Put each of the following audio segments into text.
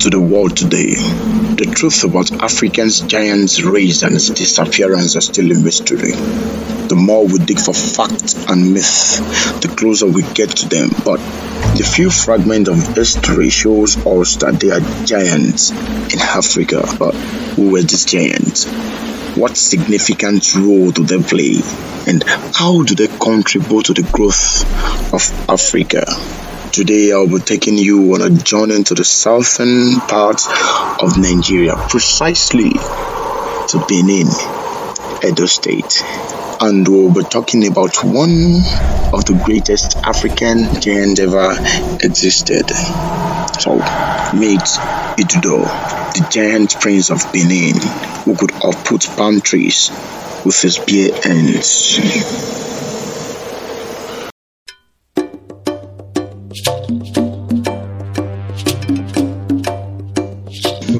to the world today. The truth about Africa's giants race and its disappearance are still a mystery. The more we dig for fact and myth, the closer we get to them. But the few fragments of history shows us that they are giants in Africa. But who were these giants? What significant role do they play? And how do they contribute to the growth of Africa? Today I'll be taking you on a journey to the southern part of Nigeria, precisely to Benin, Edo State. And we'll be talking about one of the greatest African giants ever existed. So, meet Idudo, the giant prince of Benin, who could uproot palm trees with his bare hands.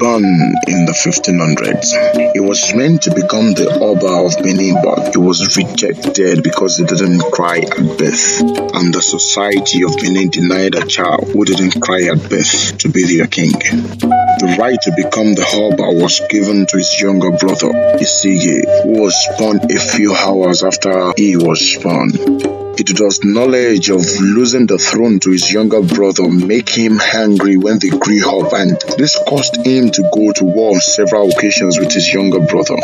Born in the 1500s, he was meant to become the Oba of Benin, but he was rejected because he didn't cry at birth, and the society of Benin denied a child who didn't cry at birth to be their king. The right to become the Oba was given to his younger brother, Esigie, who was born a few hours after he was born. It was knowledge of losing the throne to his younger brother make him angry when they grew up and this caused him to go to war on several occasions with his younger brother.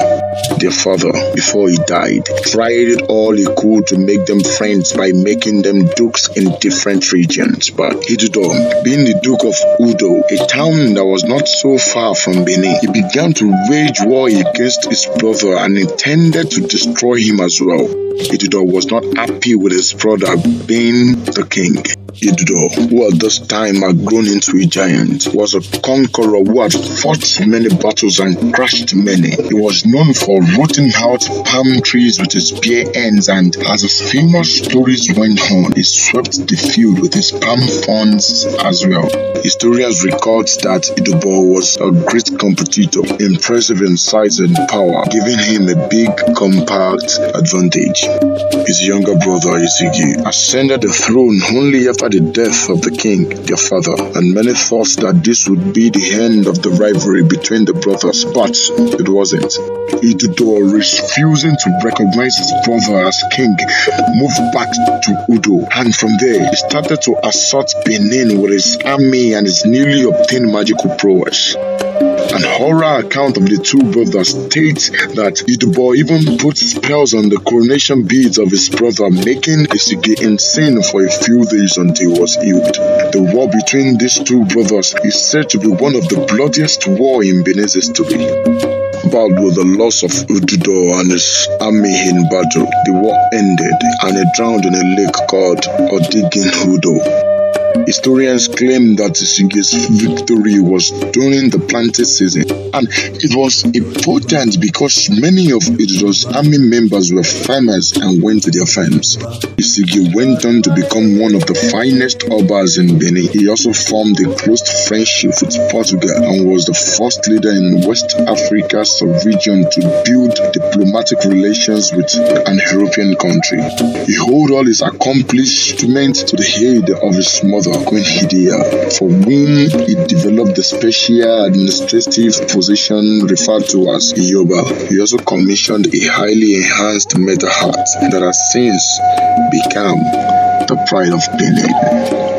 Their father, before he died, tried all he could to make them friends by making them dukes in different regions. But Idudo, being the Duke of Udo, a town that was not so far from Benin, he began to wage war against his brother and intended to destroy him as well. Idudo was not happy with his brother being the king. Idudo, who at this time had grown into a giant, was a conqueror who had fought many battles and crushed many. He was known for rooting out palm trees with his bare hands, and as his famous stories went on, he swept the field with his palm fronds as well. Historians record that Idubo was a great competitor, impressive in size and power, giving him a big, compact advantage. His younger brother Esigie ascended the throne only after the death of the king, their father, and many thought that this would be the end of the rivalry between the brothers, but it wasn't. Idudo, refusing to recognize his brother as king, moved back to Udo, and from there he started to assault Benin with his army and his newly obtained magical prowess. An horror account of the two brothers states that Idubo even put spells on the coronation beads of his brother, making Esigie insane for a few days until he was healed. The war between these two brothers is said to be one of the bloodiest war in Benin's history. But with the loss of Ududo and his army in battle, the war ended and he drowned in a lake called Odigin. Historians claim that Esigie's victory was during the planting season, and it was important because many of Idudo's army members were farmers and went to their farms. Isige went on to become one of the finest obas in Benin. He also formed a close friendship with Portugal and was the first leader in West Africa's sub-region to build diplomatic relations with an European country. He owed all his accomplishments to the aid of his mother For whom he developed the special administrative position referred to as Iyoba. He also commissioned a highly enhanced metal hat that has since become the pride of Benin.